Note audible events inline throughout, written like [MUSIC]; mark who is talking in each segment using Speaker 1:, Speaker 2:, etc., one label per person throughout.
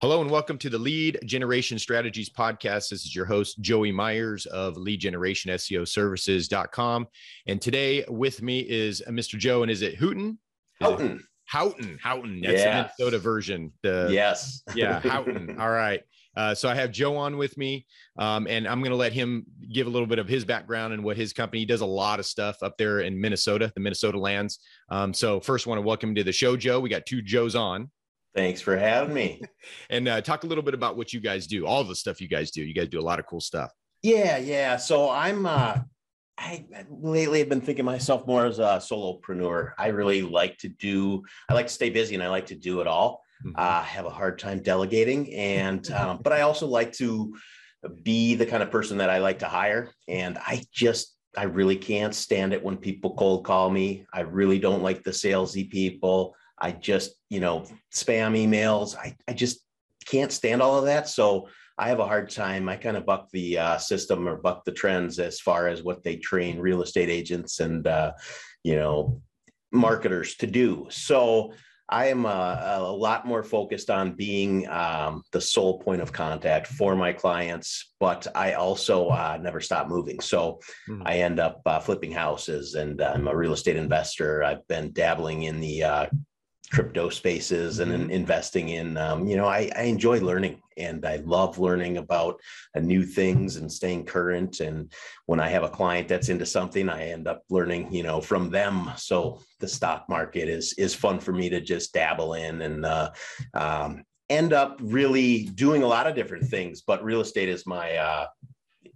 Speaker 1: Hello and welcome to the Lead Generation Strategies podcast. This is your host, Joey Myers of Lead Generation SEO Services.com. And today with me is Mr. Joe, and is it Houghton?
Speaker 2: Houghton.
Speaker 1: Houghton. Houghton. That's yeah. the Minnesota version. The,
Speaker 2: yes.
Speaker 1: Yeah, Houghton. [LAUGHS] All right. Uh, so I have Joe on with me, um, and I'm going to let him give a little bit of his background and what his company he does. A lot of stuff up there in Minnesota, the Minnesota lands. Um, so first, want to welcome to the show, Joe. We got two Joes on.
Speaker 2: Thanks for having me. [LAUGHS]
Speaker 1: and uh, talk a little bit about what you guys do, all the stuff you guys do. You guys do a lot of cool stuff.
Speaker 2: Yeah, yeah. So I'm uh I lately have been thinking myself more as a solopreneur. I really like to do, I like to stay busy and I like to do it all. Mm-hmm. Uh, I have a hard time delegating, and um, but I also like to be the kind of person that I like to hire. And I just, I really can't stand it when people cold call me. I really don't like the salesy people. I just, you know, spam emails. I, I just can't stand all of that. So I have a hard time. I kind of buck the uh, system or buck the trends as far as what they train real estate agents and, uh, you know, marketers to do. So I am a, uh, a, lot more focused on being um, the sole point of contact for my clients, but I also uh, never stop moving. So mm-hmm. I end up uh, flipping houses and I'm a real estate investor. I've been dabbling in the uh, crypto spaces and mm-hmm. investing in um, you know I, I, enjoy learning and i love learning about uh, new things and staying current and when i have a client that's into something i end up learning you know from them so the stock market is is fun for me to just dabble in and uh, um, end up really doing a lot of different things but real estate is my uh,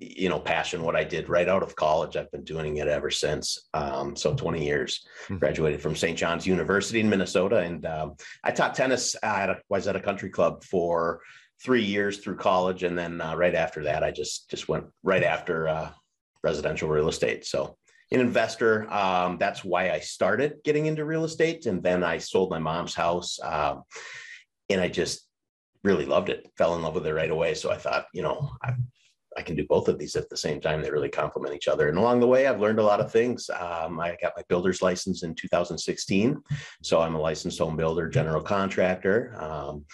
Speaker 2: you know passion what i did right out of college. I've been doing it ever since um, so 20 years. Mm-hmm. graduated from st john's university in minnesota and um, i taught tennis at a, was at a country club for three years through college and then uh, right after that i just just went right after uh, residential real estate. So an investor um, that's why i started getting into real estate and then i sold my mom's house um, and i just really loved it fell in love with it right away. So i thought you know I, I can do both of these at the same time. They really complement each other. And along the way, I've learned a lot of things. Um, I got my builder's license in 2016. So I'm a licensed home builder, general contractor. Um,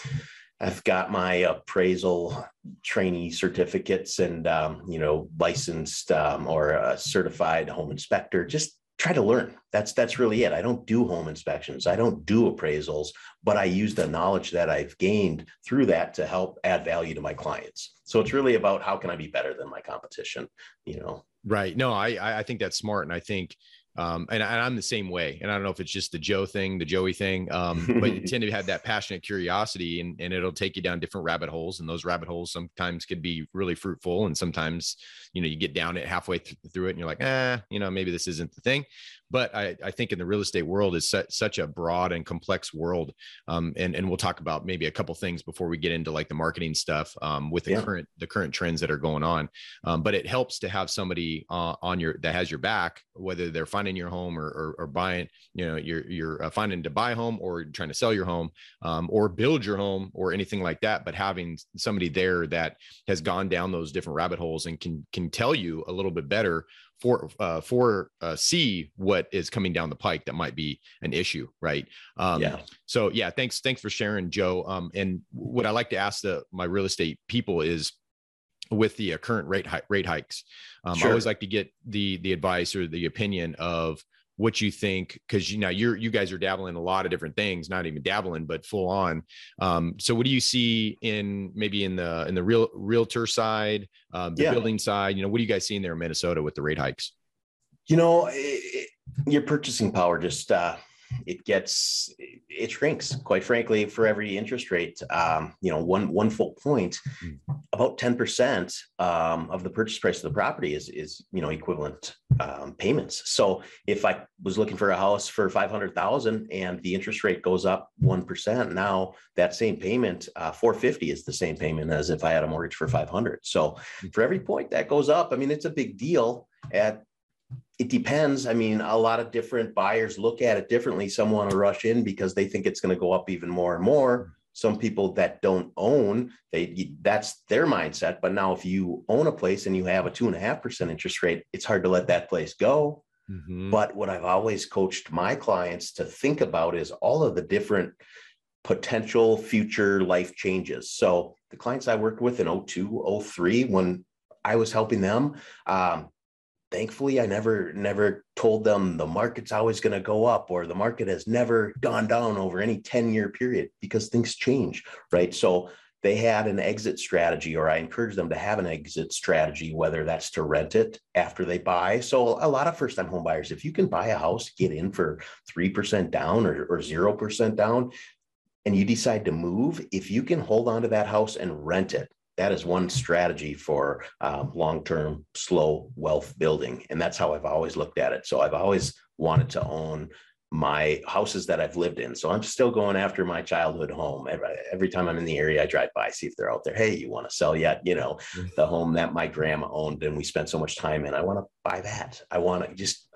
Speaker 2: I've got my appraisal trainee certificates and, um, you know, licensed um, or certified home inspector, just try to learn. That's that's really it. I don't do home inspections. I don't do appraisals, but I use the knowledge that I've gained through that to help add value to my clients. So it's really about how can I be better than my competition, you know.
Speaker 1: Right. No, I I think that's smart and I think um, and, and, I'm the same way. And I don't know if it's just the Joe thing, the Joey thing, um, but you [LAUGHS] tend to have that passionate curiosity and, and it'll take you down different rabbit holes. And those rabbit holes sometimes could be really fruitful. And sometimes, you know, you get down it halfway th- through it and you're like, ah, you know, maybe this isn't the thing. But I, I think in the real estate world is su- such a broad and complex world. Um, and, and we'll talk about maybe a couple things before we get into like the marketing stuff um, with the yeah. current, the current trends that are going on. Um, but it helps to have somebody uh, on your, that has your back, whether they're finding your home or, or, or buying, you know, you're, you're uh, finding to buy a home or trying to sell your home um, or build your home or anything like that. But having somebody there that has gone down those different rabbit holes and can, can tell you a little bit better for uh, for uh, see what is coming down the pike that might be an issue, right? Um, yeah. So yeah, thanks thanks for sharing, Joe. Um, and what I like to ask the my real estate people is with the uh, current rate rate hikes. Um, sure. I always like to get the the advice or the opinion of what you think because you know you're you guys are dabbling a lot of different things not even dabbling but full on um, so what do you see in maybe in the in the real realtor side um, the yeah. building side you know what are you guys seeing there in minnesota with the rate hikes
Speaker 2: you know it, your purchasing power just uh it gets it shrinks quite frankly for every interest rate um, you know one one full point hmm. about 10% um, of the purchase price of the property is is you know equivalent um, payments so if i was looking for a house for 500000 and the interest rate goes up 1% now that same payment uh, 450 is the same payment as if i had a mortgage for 500 so hmm. for every point that goes up i mean it's a big deal at it depends. I mean, a lot of different buyers look at it differently. Some want to rush in because they think it's going to go up even more and more. Some people that don't own, they that's their mindset. But now, if you own a place and you have a two and a half percent interest rate, it's hard to let that place go. Mm-hmm. But what I've always coached my clients to think about is all of the different potential future life changes. So the clients I worked with in 02, 03, when I was helping them, um, thankfully I never never told them the market's always going to go up or the market has never gone down over any 10 year period because things change, right? So they had an exit strategy, or I encourage them to have an exit strategy, whether that's to rent it after they buy. So, a lot of first time home buyers, if you can buy a house, get in for 3% down or, or 0% down, and you decide to move, if you can hold on to that house and rent it, that is one strategy for um, long-term slow wealth building and that's how i've always looked at it so i've always wanted to own my houses that I've lived in. So I'm still going after my childhood home. Every, every, time I'm in the area, I drive by, see if they're out there. Hey, you want to sell yet? You know, mm-hmm. the home that my grandma owned and we spent so much time in. I want to buy that. I want to just,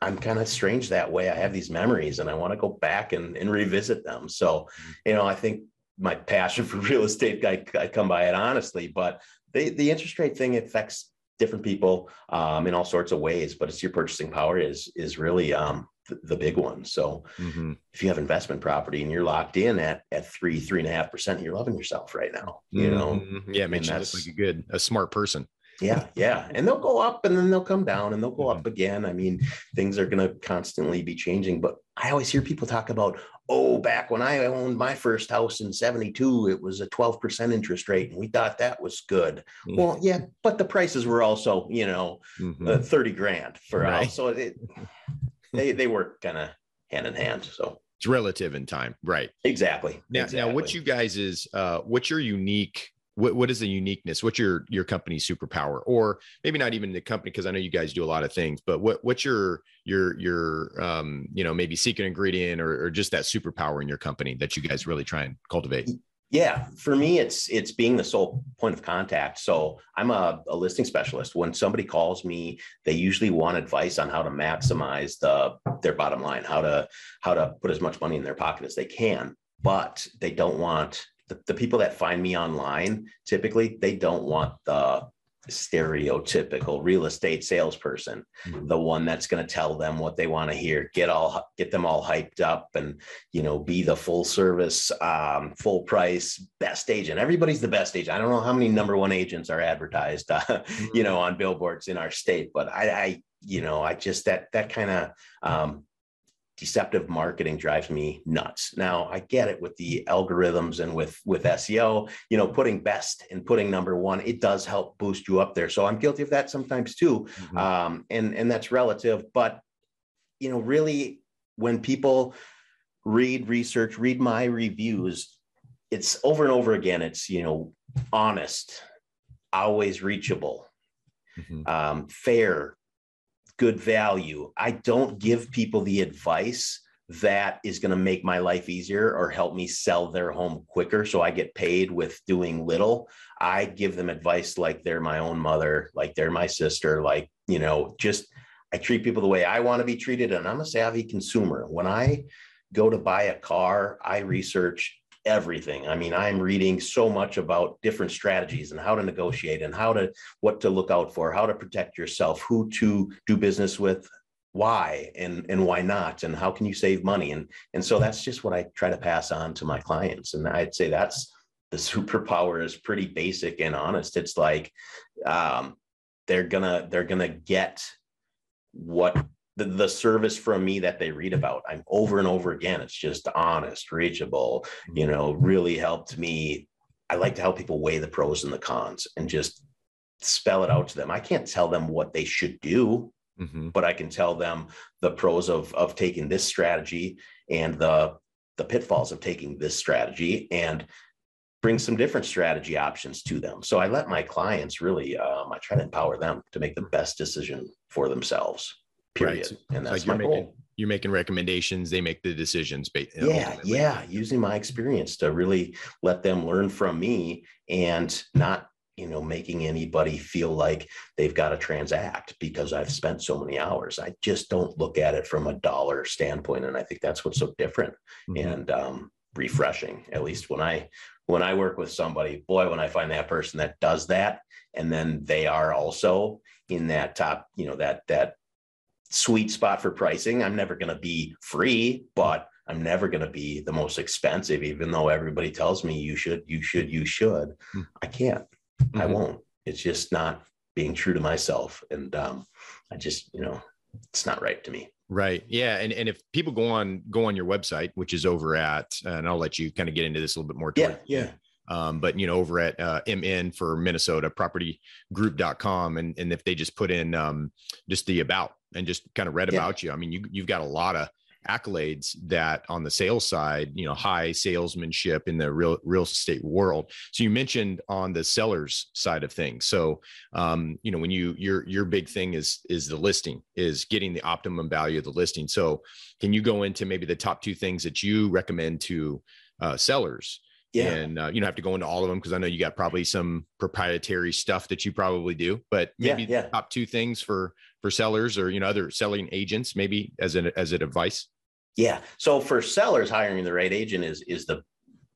Speaker 2: I'm kind of strange that way. I have these memories and I want to go back and, and revisit them. So, mm-hmm. you know, I think my passion for [LAUGHS] real estate, I, I come by it honestly, but the, the interest rate thing affects different people um, in all sorts of ways, but it's your purchasing power is, is really, um, the, big one. So mm-hmm. if you have investment property and you're locked in at at three, three and a half percent, you're loving yourself right now. You know,
Speaker 1: mm-hmm. yeah, it makes you look like a good, a smart person.
Speaker 2: Yeah, yeah. And they'll go up and then they'll come down and they'll go up mm-hmm. again. I mean, things are going to constantly be changing. But I always hear people talk about, oh, back when I owned my first house in 72, it was a 12% interest rate. And we thought that was good. Mm-hmm. Well, yeah, but the prices were also, you know, mm-hmm. uh, 30 grand for right. us. So it, [LAUGHS] they they work kind of hand in hand. So
Speaker 1: it's relative in time, right?
Speaker 2: Exactly.
Speaker 1: Now,
Speaker 2: exactly.
Speaker 1: now what you guys is uh, what's your unique what, what is the uniqueness what's your your company's superpower or maybe not even the company because i know you guys do a lot of things but what what's your your your um you know maybe secret ingredient or, or just that superpower in your company that you guys really try and cultivate
Speaker 2: yeah, for me, it's it's being the sole point of contact. So I'm a, a, listing specialist. When somebody calls me, they usually want advice on how to maximize the their bottom line, how to how to put as much money in their pocket as they can. But they don't want the, the people that find me online. Typically, they don't want the stereotypical real estate salesperson mm-hmm. the one that's going to tell them what they want to hear get all get them all hyped up and you know be the full service um, full price best agent everybody's the best agent i don't know how many number one agents are advertised uh, mm-hmm. you know on billboards in our state but i i you know i just that that kind of um, deceptive marketing drives me nuts. Now I get it with the algorithms and with with SEO, you know, putting best and putting number one, it does help boost you up there. So I'm guilty of that sometimes too, mm-hmm. um, and and that's relative. But you know, really, when people read research, read my reviews, it's over and over again. It's you know, honest, always reachable, mm-hmm. um, fair, good value. I don't give people the advice that is going to make my life easier or help me sell their home quicker so I get paid with doing little. I give them advice like they're my own mother, like they're my sister, like, you know, just I treat people the way I want to be treated. And I'm a savvy consumer. When I go to buy a car, I research everything. I mean, I'm reading so much about different strategies and how to negotiate and how to what to look out for, how to protect yourself, who to do business with, why and and why not and how can you save money and and so that's just what I try to pass on to my clients and I'd say that's the superpower is pretty basic and honest. It's like um, they're gonna they're gonna get what the, the service from me that they read about. I'm over and over again it's just honest reachable you know really helped me. I like to help people weigh the pros and the cons and just spell it out to them. I can't tell them what they should do mm-hmm. but i can tell them the pros of of taking this strategy and the the pitfalls of taking this strategy and bring some different strategy options to them. So i let my clients really um, i try to empower them to make the best decision for themselves period. Right. And that's like
Speaker 1: you're
Speaker 2: my
Speaker 1: making,
Speaker 2: goal.
Speaker 1: You're making recommendations. They make the decisions.
Speaker 2: Yeah, ultimately. yeah. Using my experience to really let them learn from me and not you know making anybody feel like they've got to transact because i've spent so many hours i just don't look at it from a dollar standpoint and i think that's what's so different mm-hmm. and um, refreshing at least when i when i work with somebody boy when i find that person that does that and then they are also in that top you know that that sweet spot for pricing. I'm never going to be free, but I'm never going to be the most expensive, even though everybody tells me you should, you should, you should. Mm-hmm. I can't. Mm-hmm. I won't. It's just not being true to myself. And um, I just, you know, it's not right to me.
Speaker 1: Right. Yeah. And and if people go on go on your website, which is over at, and I'll let you kind of get into this a little bit more.
Speaker 2: Yeah. Yeah.
Speaker 1: Um, but you know, over at uh, MN for Minnesota propertygroup.com. And, and if they just put in um, just the about and just kind of read yeah. about you, I mean, you, you've got a lot of accolades that on the sales side, you know, high salesmanship in the real real estate world. So you mentioned on the sellers side of things. So um, you know, when you your your big thing is is the listing, is getting the optimum value of the listing. So can you go into maybe the top two things that you recommend to uh, sellers? Yeah. And uh, you don't have to go into all of them because I know you got probably some proprietary stuff that you probably do, but maybe yeah, yeah. top two things for for sellers or you know other selling agents maybe as an as an advice.
Speaker 2: Yeah. So for sellers, hiring the right agent is is the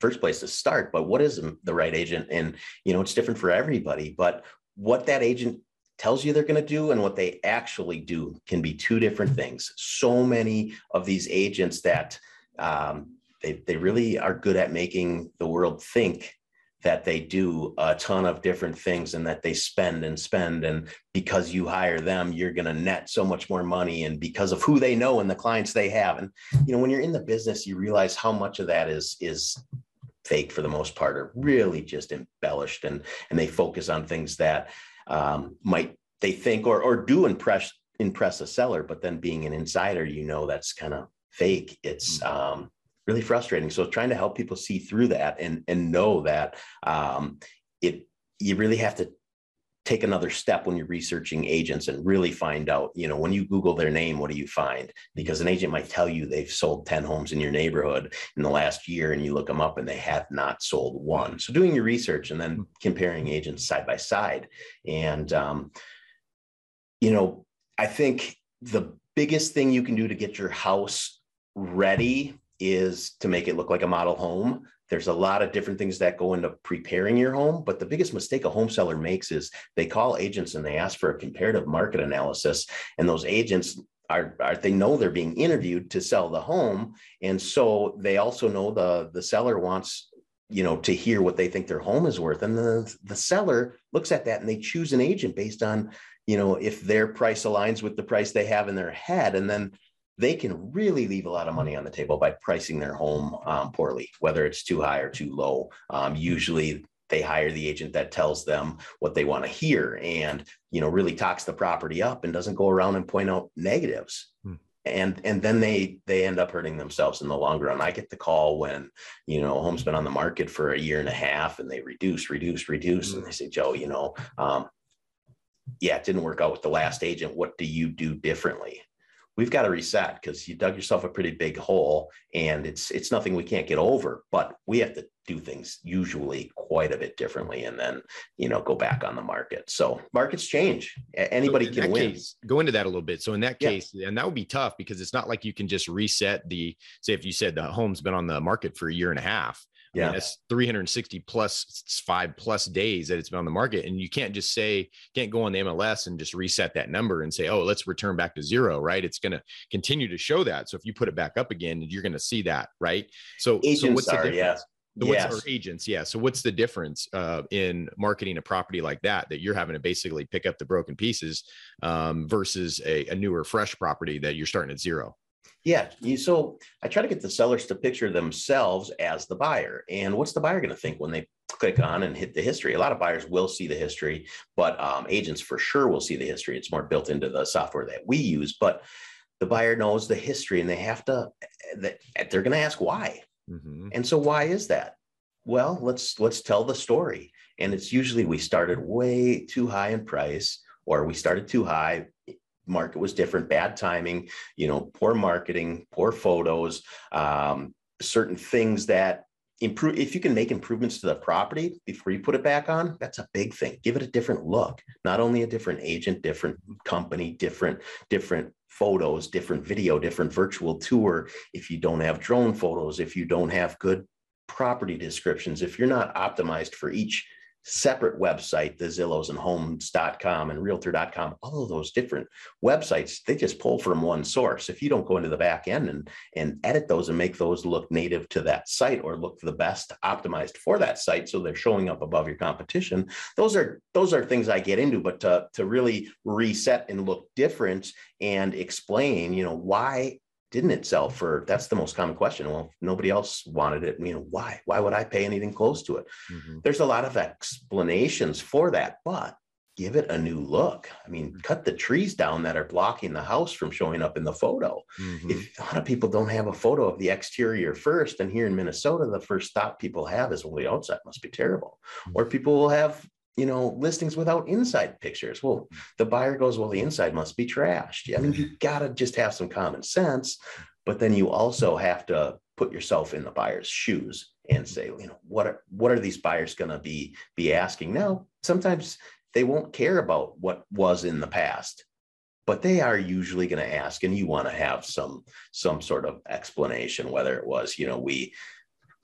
Speaker 2: first place to start. But what is the right agent? And you know, it's different for everybody. But what that agent tells you they're going to do and what they actually do can be two different things. So many of these agents that um, they, they really are good at making the world think that they do a ton of different things and that they spend and spend. And because you hire them you're going to net so much more money. And because of who they know and the clients they have. And you know when you're in the business you realize how much of that is is fake for the most part or really just embellished. And and they focus on things that um, might they think or or do impress impress a seller. But then being an insider you know that's kind of fake. It's mm. um really frustrating. So trying to help people see through that and and know that um, it you really have to take another step when you're researching agents and really find out you know when you google their name what do you find? Because an agent might tell you they've sold 10 homes in your neighborhood in the last year and you look them up and they have not sold one. So doing your research and then comparing agents side by side. And um, you know i think the biggest thing you can do to get your house ready is to make it look like a model home. There's a lot of different things that go into preparing your home, but the biggest mistake a home seller makes is they call agents and they ask for a comparative market analysis, and those agents are, are, they know they're being interviewed to sell the home, and so they also know the the seller wants you know to hear what they think their home is worth, and the the seller looks at that and they choose an agent based on you know if their price aligns with the price they have in their head, and then they can really leave a lot of money on the table by pricing their home um, poorly, whether it's too high or too low. Um, usually they hire the agent that tells them what they want to hear and you know really talks the property up and doesn't go around and point out negatives hmm. and and then they they end up hurting themselves in the long run i get the call when you know home's been on the market for a year and a half and they reduce reduce reduce hmm. and they say joe you know um, yeah it didn't work out with the last agent what do you do differently we've got to reset because you dug yourself a pretty big hole and it's it's nothing we can't get over but we have to do things usually quite a bit differently and then you know go back on the market. So markets change. Anybody so can win.
Speaker 1: case, go into that a little bit. So in that case yeah. and that would be tough because it's not like you can just reset the say if you said the home's been on the market for a year and a half yeah. I mean, that's 360 plus five plus days that it's been on the market. And you can't just say, can't go on the MLS and just reset that number and say, oh, let's return back to zero, right? It's going to continue to show that. So if you put it back up again, you're going to see that, right? So,
Speaker 2: agents so what's the difference? Yeah.
Speaker 1: The, what's yes. agents? Yeah. So what's the difference uh, in marketing a property like that that you're having to basically pick up the broken pieces um, versus a, a newer, fresh property that you're starting at zero?
Speaker 2: Yeah. You, so I try to get the sellers to picture themselves as the buyer. And what's the buyer going to think when they click on and hit the history? A lot of buyers will see the history, but um, agents for sure will see the history. It's more built into the software that we use. But the buyer knows the history and they have to, they're going to ask why. Mm-hmm. And so why is that? Well, let's let's tell the story. And it's usually we started way too high in price or we started too high market was different, bad timing, you know, poor marketing, poor photos, um, certain things that improve. If you can make improvements to the property before you put it back on, that's a big thing. Give it a different look, not only a different agent, different company, different, different photos, different video, different virtual tour. If you don't have drone photos, if you don't have good property descriptions, if you're not optimized for each separate website, the Zillows and homes.com and realtor.com, all of those different websites, they just pull from one source. If you don't go into the back end and, and edit those and make those look native to that site or look the best optimized for that site so they're showing up above your competition, those are those are things I get into, but to, to really reset and look different and explain, you know, why didn't it sell for that's the most common question well nobody else wanted it you know why why would i pay anything close to it mm-hmm. there's a lot of explanations for that but give it a new look i mean mm-hmm. cut the trees down that are blocking the house from showing up in the photo mm-hmm. if a lot of people don't have a photo of the exterior first and here in minnesota the first thought people have is well the outside must be terrible mm-hmm. or people will have you know, listings without inside pictures. Well, the buyer goes, well, the inside must be trashed. I mean, you mm-hmm. gotta just have some common sense, but then you also have to put yourself in the buyer's shoes and say, you know, what are what are these buyers gonna be be asking? Now, sometimes they won't care about what was in the past, but they are usually going to ask, and you want to have some some sort of explanation, whether it was, you know, we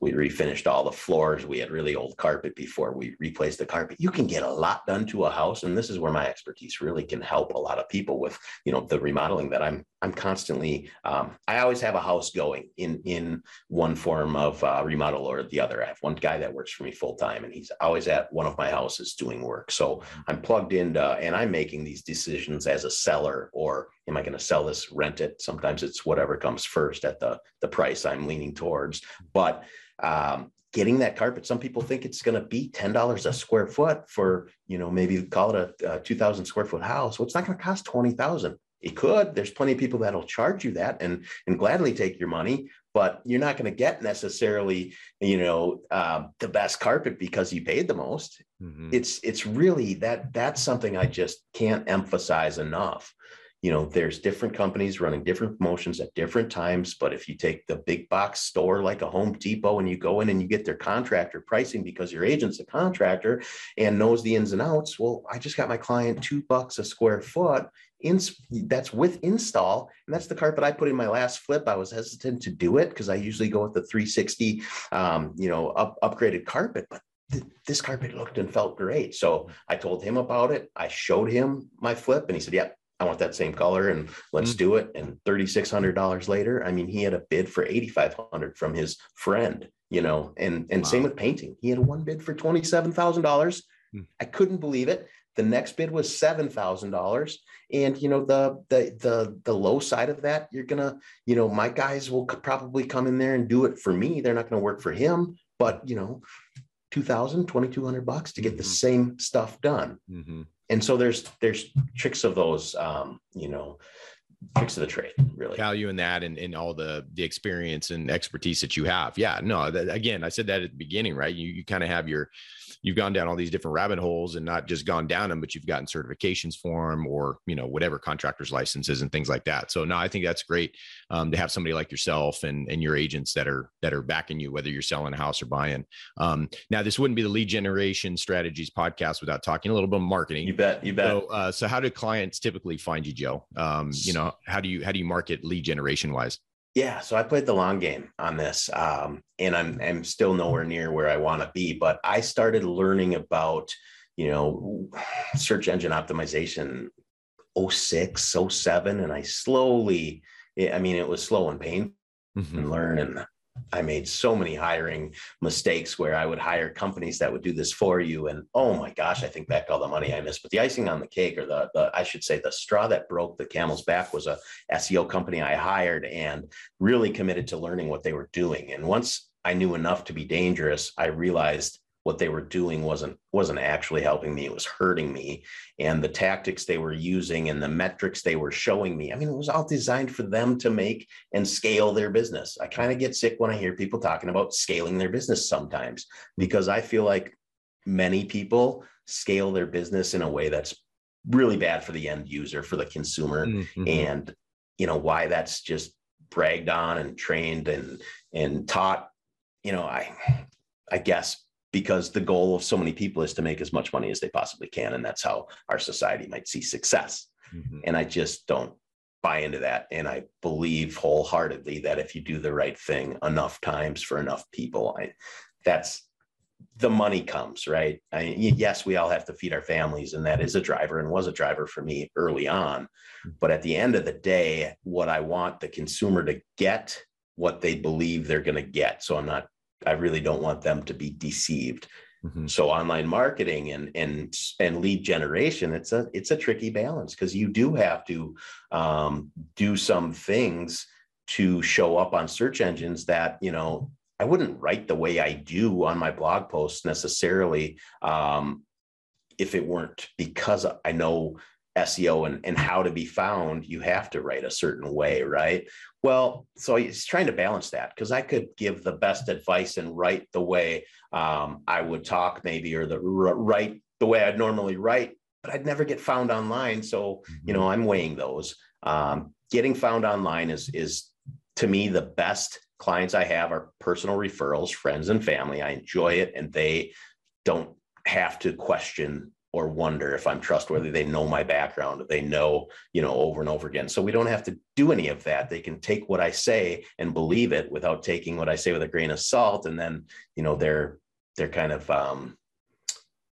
Speaker 2: we refinished all the floors. We had really old carpet before we replaced the carpet. You can get a lot done to a house, and this is where my expertise really can help a lot of people with, you know, the remodeling that I'm I'm constantly. Um, I always have a house going in in one form of uh, remodel or the other. I have one guy that works for me full time, and he's always at one of my houses doing work. So I'm plugged into, and I'm making these decisions as a seller or am I going to sell this, rent it? Sometimes it's whatever comes first at the the price I'm leaning towards, but um, getting that carpet some people think it's going to be $10 a square foot for you know maybe call it a, a 2000 square foot house well it's not going to cost 20000 it could. There's plenty of people that'll charge you that and and gladly take your money but you're not going to get necessarily you know uh, the best carpet because you paid the most. Mm-hmm. it's it's really that that's something i just can't emphasize enough. You know there's different companies running different promotions at different times but if you take the big box store like a home depot and you go in and you get their contractor pricing because your agent's a contractor and knows the ins and outs well i just got my client two bucks a square foot in that's with install and that's the carpet i put in my last flip i was hesitant to do it because i usually go with the 360 um, you know up, upgraded carpet but this carpet looked and felt great. So I told him about it. I showed him my flip and he said, Yep, I want that same color and let's mm. do it. And $3,600 later, I mean, he had a bid for 8,500 from his friend, you know, and, and wow. same with painting. He had one bid for $27,000. Mm. I couldn't believe it. The next bid was $7,000. And, you know, the, the, the, the low side of that, you're going to, you know, my guys will probably come in there and do it for me. They're not going to work for him, but you know, 2000, 2200 bucks to get mm-hmm. the same stuff done. Mm-hmm and so there's there's tricks of those um, you know tricks of the trade really
Speaker 1: value in that and, and all the the experience and expertise that you have yeah no that, again i said that at the beginning right you, you kind of have your you've gone down all these different rabbit holes and not just gone down them, but you've gotten certifications for them or, you know, whatever contractors licenses and things like that. So no, I think that's great um, to have somebody like yourself and, and your agents that are, that are backing you, whether you're selling a house or buying. Um, now this wouldn't be the lead generation strategies podcast without talking a little bit of marketing.
Speaker 2: You bet. You bet.
Speaker 1: So, uh, so how do clients typically find you, Joe? Um, you know, how do you, how do you market lead generation wise?
Speaker 2: Yeah, so I played the long game on this, um, and I'm I'm still nowhere near where I want to be. But I started learning about, you know, search engine optimization 06, 07, and I slowly, I mean, it was slow and painful mm-hmm. and learn and I made so many hiring mistakes where I would hire companies that would do this for you. And oh my gosh, I think back to all the money I missed. But the icing on the cake, or the, the I should say, the straw that broke the camel's back was a SEO company I hired and really committed to learning what they were doing. And once I knew enough to be dangerous, I realized what they were doing wasn't wasn't actually helping me it was hurting me. And the tactics they were using and the metrics they were showing me i mean it was all designed for them to make and scale their business. I kind of get sick when i hear people talking about scaling their business sometimes because i feel like many people scale their business in a way that's really bad for the end user for the consumer. Mm-hmm. and you know why that's just bragged on and trained and and taught you know i i guess because the goal of so many people is to make as much money as they possibly can and that's how our society might see success mm-hmm. and i just don't buy into that and i believe wholeheartedly that if you do the right thing enough times for enough people I, that's the money comes, right? I yes, we all have to feed our families, and that is a driver and was a driver for me early on. Mm. But at the end of the day, what I want the consumer to get what they believe they're going to get. So I'm not, I really don't want them to be deceived. Mm-hmm. So online marketing and and and lead generation, it's a it's a tricky balance because you do have to um, do some things to show up on search engines that you know I wouldn't write the way I do on my blog posts necessarily um, if it weren't because I know SEO and, and how to be found, you have to write a certain way, right? Well, so he's trying to balance that because I could give the best advice and write the way um, I would talk, maybe, or the write the way I'd normally write, but I'd never get found online. So, you know, mm-hmm. I'm weighing those. Um, getting found online is is to me the best clients I have are personal referrals, friends and family. I enjoy it, and they don't have to question or wonder if I'm trustworthy. They know my background. They know, you know, over and over again. So we don't have to do any of that. They can take what I say and believe it without taking what I say with a grain of salt. And then, you know, they're they're kind of um,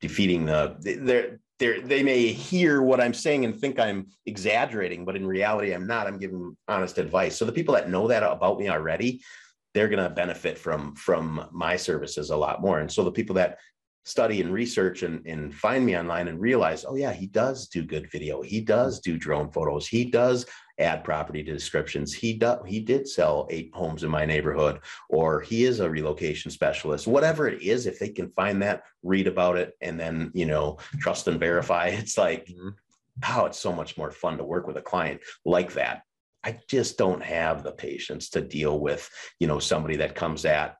Speaker 2: defeating the they're they're, they may hear what I'm saying and think I'm exaggerating, but in reality, I'm not. I'm giving honest advice. So the people that know that about me already, they're going to benefit from from my services a lot more. And so the people that study and research and, and find me online and realize, oh yeah, he does do good video. He does do drone photos. He does add property to descriptions. He does he did sell eight homes in my neighborhood, or he is a relocation specialist. Whatever it is, if they can find that, read about it, and then you know, trust and verify. [LAUGHS] It's like, mm-hmm. oh, it's so much more fun to work with a client like that. I just don't have the patience to deal with, you know, somebody that comes at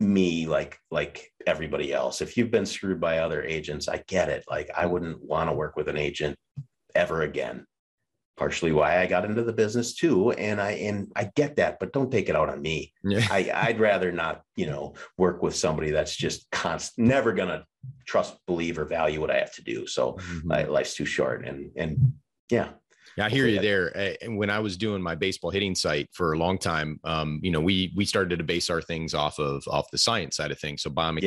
Speaker 2: me like like everybody else. If you've been screwed by other agents i get it. Like i wouldn't want to work with an agent ever again. Partially why i got into the business too and i and i get that but don't take it out on me. Yeah. I, i'd rather not you know work with somebody that's just constant never gonna trust believe or value what i have to do. So mm-hmm. my life's too short and and yeah
Speaker 1: yeah, I hear you there. And when I was doing my baseball hitting site for a long time, um, you know, we we started to base our things off of off the science side of things, so biomechanics,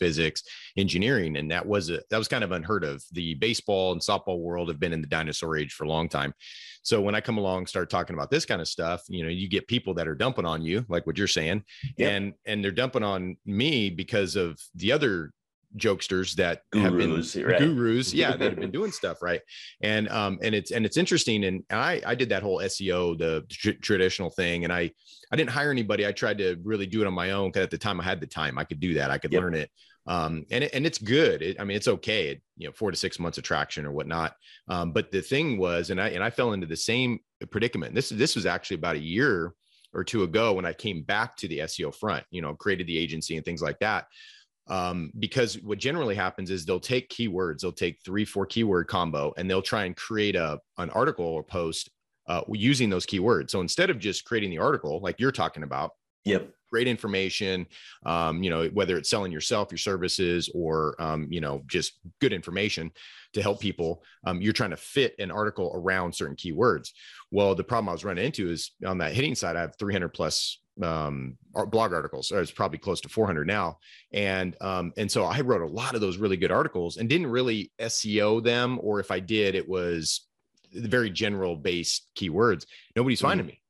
Speaker 1: yeah. physics, engineering, and that was a that was kind of unheard of. The baseball and softball world have been in the dinosaur age for a long time. So when I come along, start talking about this kind of stuff, you know, you get people that are dumping on you, like what you're saying, yep. and and they're dumping on me because of the other jokesters that gurus, have been right? gurus [LAUGHS] yeah that have been doing stuff right? And um and it's and it's interesting and i i did that whole seo the tr- traditional thing and i i didn't hire anybody. I tried to really do it on my own because at the time i had the time i could do that i could yep. learn it. Um and it, and it's good. It, i mean it's okay it, you know four to six months of traction or whatnot. Um but the thing was and i and i fell into the same predicament. This this was actually about a year or two ago when i came back to the seo front you know created the agency and things like that um, because what generally happens is they'll take keywords, they'll take three, four keyword combo, and they'll try and create a an article or post uh, using those keywords. So instead of just creating the article like you're talking about,
Speaker 2: yep,
Speaker 1: great information, um, you know, whether it's selling yourself, your services, or um, you know, just good information to help people. Um, you're trying to fit an article around certain keywords. Well, the problem I was running into is on that hitting side, I have 300 plus um, blog articles. Or it's probably close to 400 now, and um, and so I wrote a lot of those really good articles and didn't really SEO them, or if I did, it was very general based keywords. Nobody's finding me.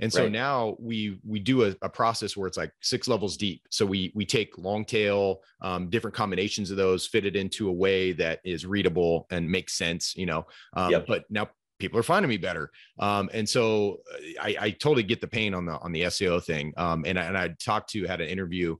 Speaker 1: And so right. now we we do a, a, process where it's like six levels deep. So we we take long tail, um, different combinations of those, fit it into a way that is readable and makes sense, you know. Um, yep. But now people are finding me better. Um, and so uh, I, I, totally get the pain on the on the SEO thing. Um, and I, and I talked to had an interview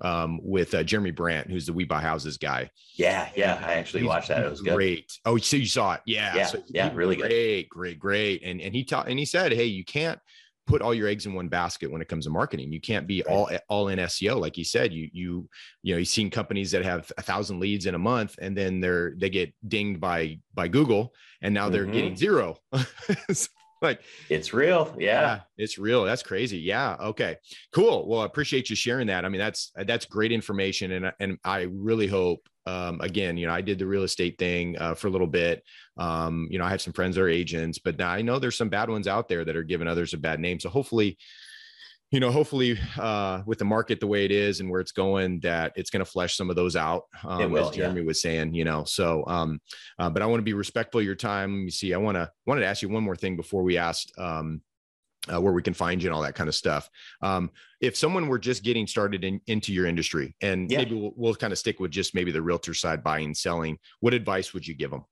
Speaker 1: um, with uh, Jeremy Brandt, who's the We Buy Houses guy.
Speaker 2: Yeah, yeah, I actually watched that. It was good.
Speaker 1: great. Oh, so you saw it? Yeah,
Speaker 2: yeah, so yeah, really
Speaker 1: great,
Speaker 2: good.
Speaker 1: great, great. And and he taught and he said, hey, you can't put all your eggs in one basket when it comes to marketing. You can't be all all in SEO, like you said. You you you know you've seen companies that have a thousand leads in a month, and then they're they get dinged by by Google, and now they're mm-hmm. getting zero. [LAUGHS] like
Speaker 2: it's real, yeah. yeah.
Speaker 1: It's real. That's crazy. Yeah. Okay. Cool. Well, I appreciate you sharing that. I mean, that's that's great information, and and I really hope um, again, you know, I did the real estate thing uh, for a little bit. Um, you know, I have some friends that are agents, but now I know there's some bad ones out there that are giving others a bad name. So hopefully, you know, hopefully uh, with the market the way it is and where it's going, that it's going to flesh some of those out. Um, will, as Jeremy yeah. was saying, you know. So, um, uh, but I want to be respectful of your time. Let me see. I want to wanted to ask you one more thing before we asked um, uh, where we can find you and all that kind of stuff. Um, if someone were just getting started in, into your industry, and yeah. maybe we'll, we'll kind of stick with just maybe the realtor side, buying selling, what advice would you give them?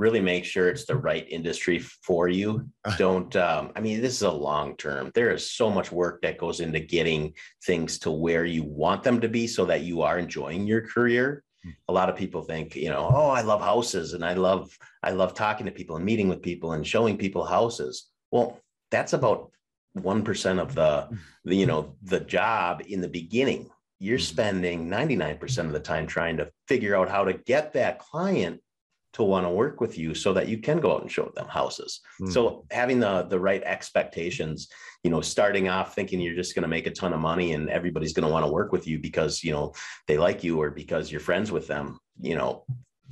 Speaker 2: really make sure it's the right industry for you. Uh. Don't, um, I mean, this is a long term. There is so much work that goes into getting things to where you want them to be so that you are enjoying your career. Hmm. A lot of people think, you know, oh, I love houses and I love, I love talking to people and meeting with people and showing people houses. Well, that's about 1% of the, the you know, the job in the beginning. You're hmm. spending 99% of the time trying to figure out how to get that client to want to work with you so that you can go out and show them houses. Mm. So having the the right expectations, you know, starting off thinking you're just going to make a ton of money and everybody's going to want to work with you because, you know, they like you or because you're friends with them, you know,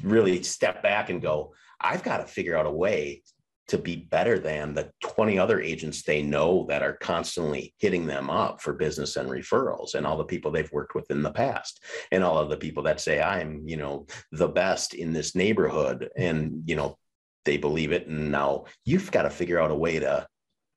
Speaker 2: really step back and go, I've got to figure out a way to be better than the 20 other agents they know that are constantly hitting them up for business and referrals and all the people they've worked with in the past and all of the people that say i'm you know the best in this neighborhood. And you know they believe it. And now you've got to figure out a way to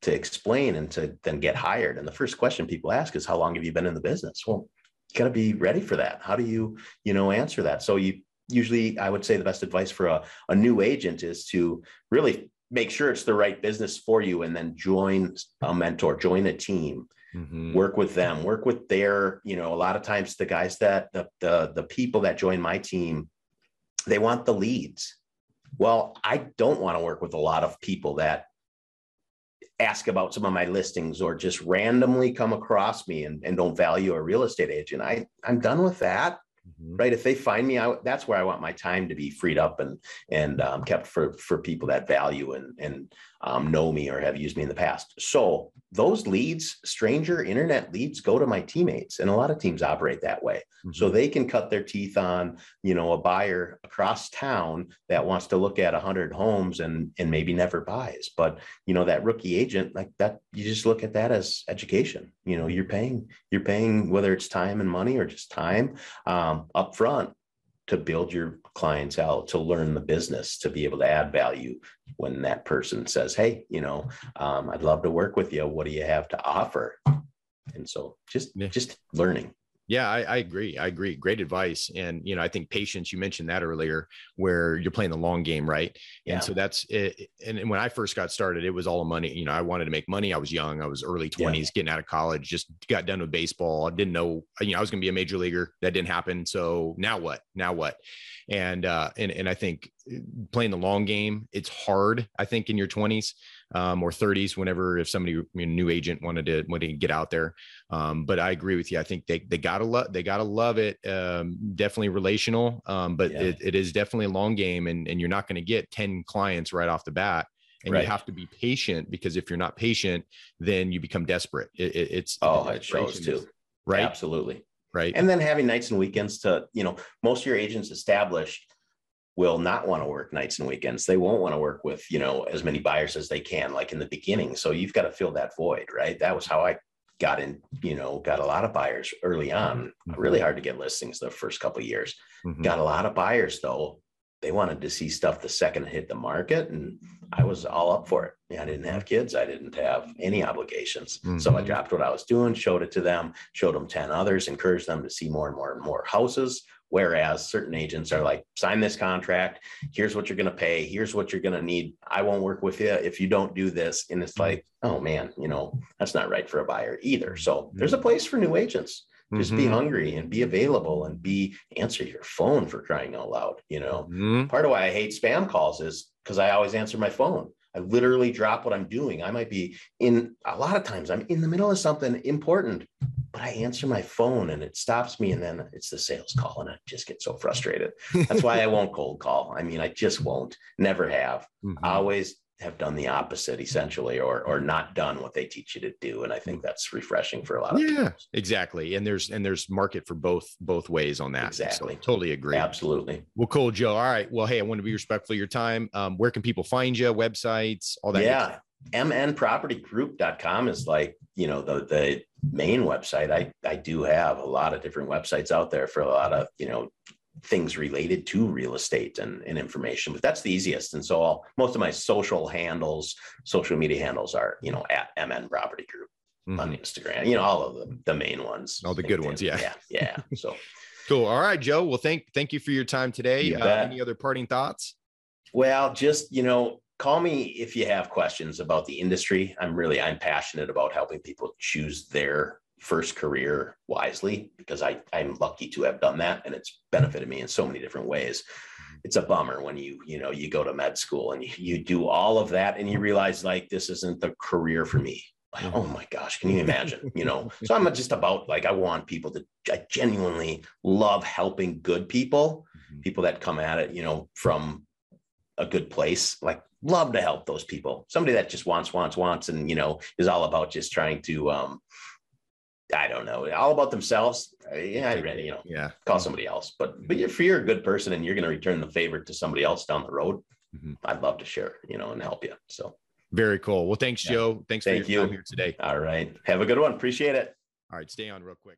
Speaker 2: to explain and to then get hired. And the first question people ask is how long have you been in the business? Well you got to be ready for that. How do you you know answer that? So you usually i would say the best advice for a, a new agent is to really make sure it's the right business for you and then join a mentor join a team mm-hmm. work with them work with their you know a lot of times the guys that the, the the people that join my team they want the leads. Well i don't want to work with a lot of people that ask about some of my listings or just randomly come across me and, and don't value a real estate agent. I i'm done with that Mm-hmm. Right. If they find me out, that's where I want my time to be freed up and and um, kept for for people that value and and um, know me or have used me in the past. So those leads, stranger internet leads, go to my teammates, and a lot of teams operate that way. Mm-hmm. So they can cut their teeth on, you know, a buyer across town that wants to look at a hundred homes and and maybe never buys. But you know, that rookie agent, like that, you just look at that as education. You know, you're paying, you're paying whether it's time and money or just time um, upfront to build your clientele to learn the business to be able to add value when that person says hey you know um, i'd love to work with you. What do you have to offer? And so just yeah. just learning
Speaker 1: yeah, I, I, agree. I agree. Great advice. And, you know, I think patience, you mentioned that earlier, where you're playing the long game, right? Yeah. And so that's it. And, and when I first got started, it was all money. You know, I wanted to make money. I was young. I was early 20s, yeah. getting out of college, just got done with baseball. I didn't know, you know, I was going to be a major leaguer. That didn't happen. So now what? Now what? And, uh, and, and I think playing the long game, it's hard, I think, in your 20s um, or 30s, whenever if somebody, I mean, new agent wanted to, wanted to get out there. Um, but I agree with you. I think they, they gotta love, they gotta love it. Um, definitely relational. Um, but yeah. it, it is definitely a long game and, and you're not going to get 10 clients right off the bat. And right. you have to be patient because if you're not patient, then you become desperate. It, it, it's
Speaker 2: oh, it shows too.
Speaker 1: Right.
Speaker 2: Absolutely.
Speaker 1: Right.
Speaker 2: And then having nights and weekends to, you know, most of your agents established will not want to work nights and weekends. They won't want to work with, you know, as many buyers as they can, like in the beginning. So you've got to fill that void, right? That was how I got in, you know, got a lot of buyers early on. Mm-hmm. Really hard to get listings the first couple years. Mm-hmm. Got a lot of buyers though. They wanted to see stuff the second it hit the market, and I was all up for it. I didn't have kids. I didn't have any obligations. Mm-hmm. So I mm-hmm. dropped what I was doing, showed it to them, showed them 10 others, encouraged them to see more and more and more houses Whereas certain agents are like, sign this contract. Here's what you're going to pay. Here's what you're going to need. I won't work with you if you don't do this. And it's like, oh man, you know, that's not right for a buyer either. So there's a mm-hmm. place for new agents. Just mm-hmm. be hungry and be available and be answer your phone for crying out loud. You know, mm-hmm. part of why I hate spam calls is because I always answer my phone. I literally drop what I'm doing. I might be in a lot of times I'm in the middle of something important, but I answer my phone and it stops me. And then it's the sales call. And I just get so frustrated. That's why I [LAUGHS] won't cold call. I mean, I just won't, never have. Mm-hmm. always have done the opposite essentially or or not done what they teach you to do and i think that's refreshing for a lot of
Speaker 1: yeah people. exactly and there's and there's market for both both ways on that
Speaker 2: exactly.
Speaker 1: so totally agree.
Speaker 2: Absolutely.
Speaker 1: Well cool joe all right well hey i want to be respectful of your time um, where can people find you websites all that
Speaker 2: yeah mnpropertygroup.com is like you know, the the main website, I I do have a lot of different websites out there for a lot of you know things related to real estate and, and information but that's the easiest. And so I'll, most of my social handles social media handles are you know at mn property group mm-hmm. on instagram you know all of the, the main ones.
Speaker 1: All the good ones yeah.
Speaker 2: Yeah yeah so. [LAUGHS]
Speaker 1: Cool. All right joe well thank thank you for your time today. Uh, any other parting thoughts?
Speaker 2: Well just you know call me if you have questions about the industry. I'm really i'm passionate about helping people choose their first career wisely because I, I'm lucky to have done that and it's benefited me in so many different ways. Mm-hmm. It's a bummer when you, you know, you go to med school and you, you do all of that and you realize like this isn't the career for me. Like, oh mm-hmm. my gosh, can you imagine? You know, [LAUGHS] so I'm just about like I want people to I genuinely love helping good people, mm-hmm. people that come at it, you know, from a good place. Like love to help those people. Somebody that just wants, wants, wants, and you know, is all about just trying to um, I don't know, all about themselves. Uh, yeah, I read, you know,
Speaker 1: yeah,
Speaker 2: call somebody else. But but if you're a good person and you're going to return the favor to somebody else down the road, mm-hmm. I'd love to share, you know, and help you. So
Speaker 1: very cool. Well, thanks, yeah. Joe. Thanks Thank for your you. time here today.
Speaker 2: All right. Have a good one. Appreciate it.
Speaker 1: All right. Stay on real quick.